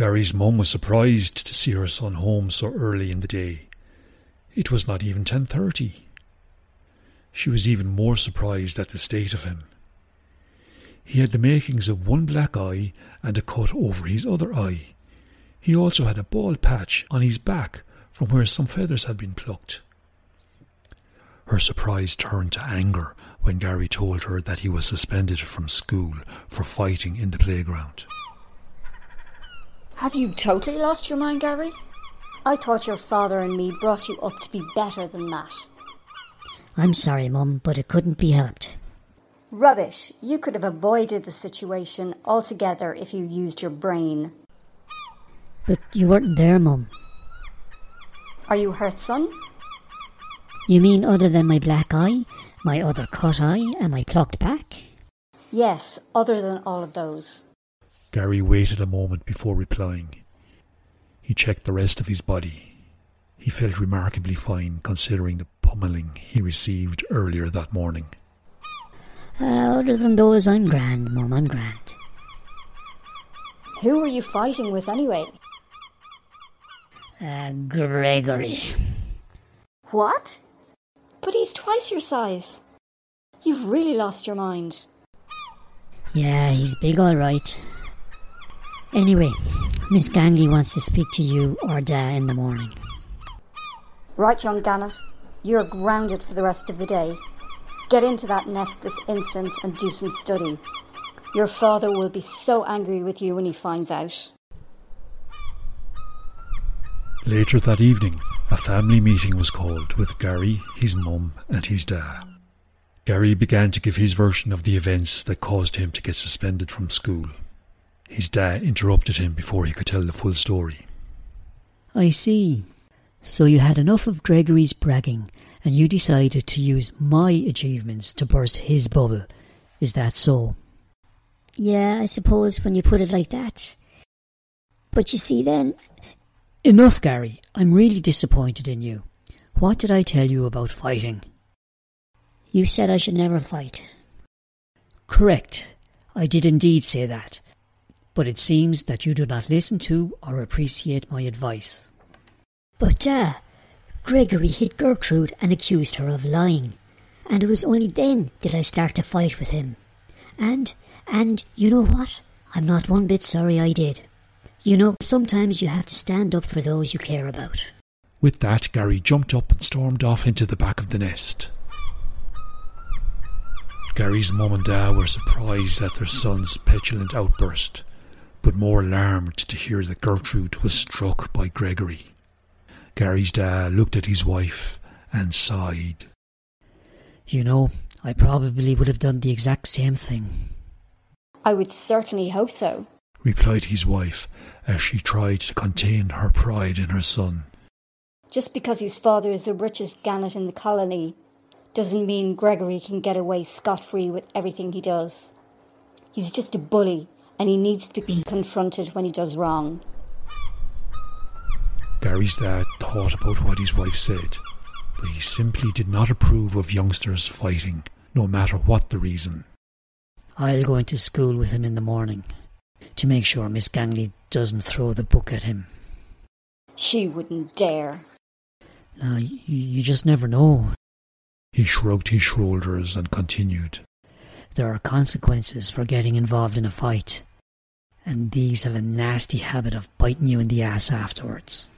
Gary's mum was surprised to see her son home so early in the day. It was not even ten thirty. She was even more surprised at the state of him. He had the makings of one black eye and a cut over his other eye. He also had a bald patch on his back from where some feathers had been plucked. Her surprise turned to anger when Gary told her that he was suspended from school for fighting in the playground. Have you totally lost your mind, Gary? I thought your father and me brought you up to be better than that. I'm sorry, Mum, but it couldn't be helped. Rubbish. You could have avoided the situation altogether if you used your brain. But you weren't there, Mum. Are you hurt, son? You mean other than my black eye, my other cut eye, and my plucked back? Yes, other than all of those. Gary waited a moment before replying. He checked the rest of his body. He felt remarkably fine considering the pummeling he received earlier that morning. Uh, other than those, I'm grand, Mum, I'm grand. Who were you fighting with anyway? Uh, Gregory. What? But he's twice your size. You've really lost your mind. Yeah, he's big all right. Anyway, Miss Gangly wants to speak to you or Da in the morning. Right, young Gannet. You're grounded for the rest of the day. Get into that nest this instant and do some study. Your father will be so angry with you when he finds out. Later that evening, a family meeting was called with Gary, his mum, and his dad. Gary began to give his version of the events that caused him to get suspended from school. His dad interrupted him before he could tell the full story. I see. So you had enough of Gregory's bragging, and you decided to use my achievements to burst his bubble. Is that so? Yeah, I suppose when you put it like that. But you see then. Enough, Gary. I'm really disappointed in you. What did I tell you about fighting? You said I should never fight. Correct. I did indeed say that. But it seems that you do not listen to or appreciate my advice. But, uh, Gregory hit Gertrude and accused her of lying. And it was only then that I start to fight with him. And, and, you know what? I'm not one bit sorry I did. You know, sometimes you have to stand up for those you care about. With that, Gary jumped up and stormed off into the back of the nest. Gary's mum and dad were surprised at their son's petulant outburst, but more alarmed to hear that Gertrude was struck by Gregory. Gary's dad looked at his wife and sighed. You know, I probably would have done the exact same thing. I would certainly hope so, replied his wife as she tried to contain her pride in her son. Just because his father is the richest gannet in the colony doesn't mean Gregory can get away scot free with everything he does. He's just a bully and he needs to be confronted when he does wrong. Gary's dad thought about what his wife said, but he simply did not approve of youngsters fighting, no matter what the reason. I'll go into school with him in the morning to make sure Miss Gangly doesn't throw the book at him. She wouldn't dare. Now, you, you just never know. He shrugged his shoulders and continued. There are consequences for getting involved in a fight, and these have a nasty habit of biting you in the ass afterwards.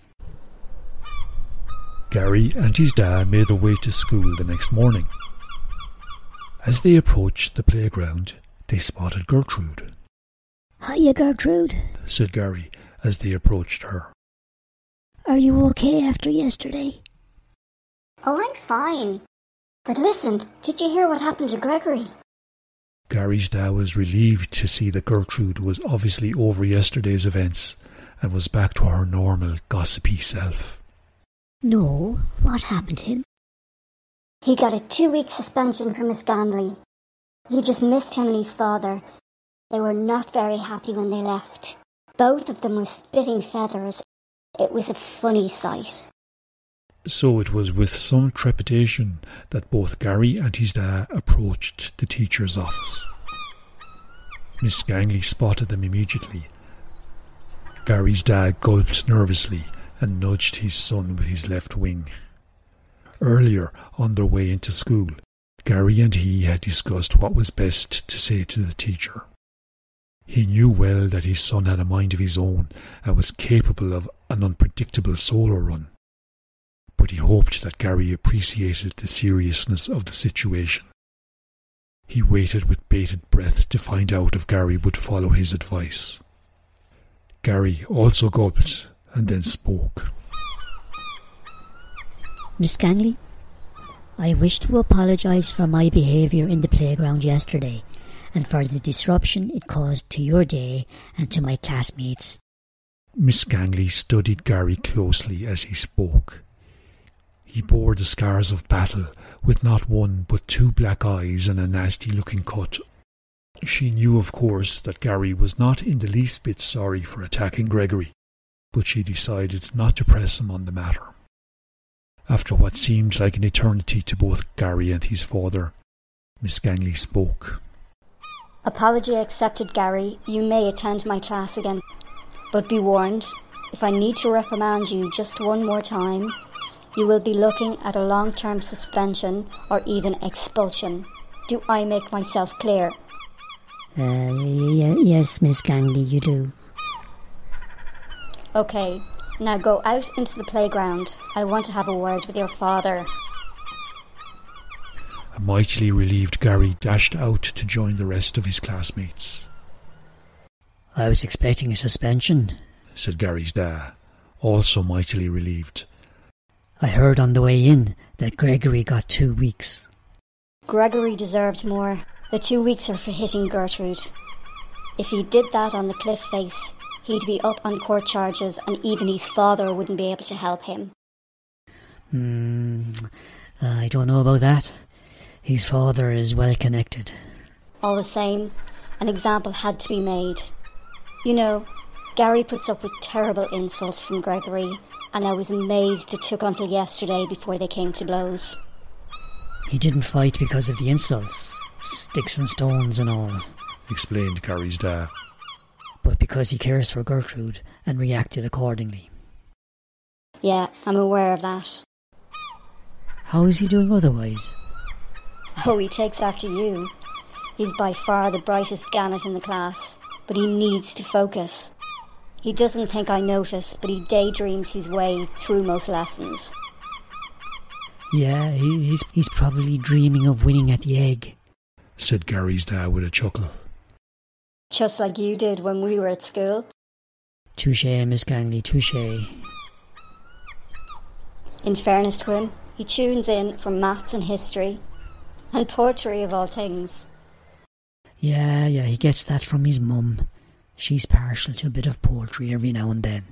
Gary and his dad made their way to school the next morning. As they approached the playground, they spotted Gertrude. Hiya, Gertrude, said Gary as they approached her. Are you okay after yesterday? Oh, I'm fine. But listen, did you hear what happened to Gregory? Gary's dad was relieved to see that Gertrude was obviously over yesterday's events and was back to her normal, gossipy self. No, what happened to him? He got a two week suspension from Miss Gangly. You just missed him and his father. They were not very happy when they left. Both of them were spitting feathers. It was a funny sight. So it was with some trepidation that both Gary and his dad approached the teacher's office. Miss Gangly spotted them immediately Gary's dad gulped nervously and nudged his son with his left wing. Earlier, on their way into school, Gary and he had discussed what was best to say to the teacher. He knew well that his son had a mind of his own and was capable of an unpredictable solo run. He hoped that Gary appreciated the seriousness of the situation. He waited with bated breath to find out if Gary would follow his advice. Gary also gulped and then spoke. Miss Gangly, I wish to apologise for my behaviour in the playground yesterday and for the disruption it caused to your day and to my classmates. Miss Gangly studied Gary closely as he spoke. He bore the scars of battle, with not one but two black eyes and a nasty looking cut. She knew, of course, that Gary was not in the least bit sorry for attacking Gregory, but she decided not to press him on the matter. After what seemed like an eternity to both Gary and his father, Miss Gangly spoke. Apology accepted, Gary. You may attend my class again. But be warned, if I need to reprimand you just one more time, you will be looking at a long term suspension or even expulsion. Do I make myself clear? Uh, y- yes, Miss Gangly, you do. Okay, now go out into the playground. I want to have a word with your father. A mightily relieved Gary dashed out to join the rest of his classmates. I was expecting a suspension, said Gary's dad, also mightily relieved. I heard on the way in that Gregory got two weeks. Gregory deserved more. The two weeks are for hitting Gertrude. If he did that on the cliff face, he'd be up on court charges and even his father wouldn't be able to help him. Hmm, I don't know about that. His father is well connected. All the same, an example had to be made. You know, Gary puts up with terrible insults from Gregory, and I was amazed it took until yesterday before they came to blows. He didn't fight because of the insults, sticks and stones and all, explained Gary's dad. but because he cares for Gertrude and reacted accordingly. Yeah, I'm aware of that. How is he doing otherwise? Oh, he takes after you. He's by far the brightest gannet in the class, but he needs to focus. He doesn't think I notice, but he daydreams his way through most lessons. Yeah, he's, he's probably dreaming of winning at the egg. said Gary's dad with a chuckle. Just like you did when we were at school. Touche, Miss Gangly, touche. In fairness to him, he tunes in from maths and history, and poetry of all things. Yeah, yeah, he gets that from his mum. She's partial to a bit of poetry every now and then.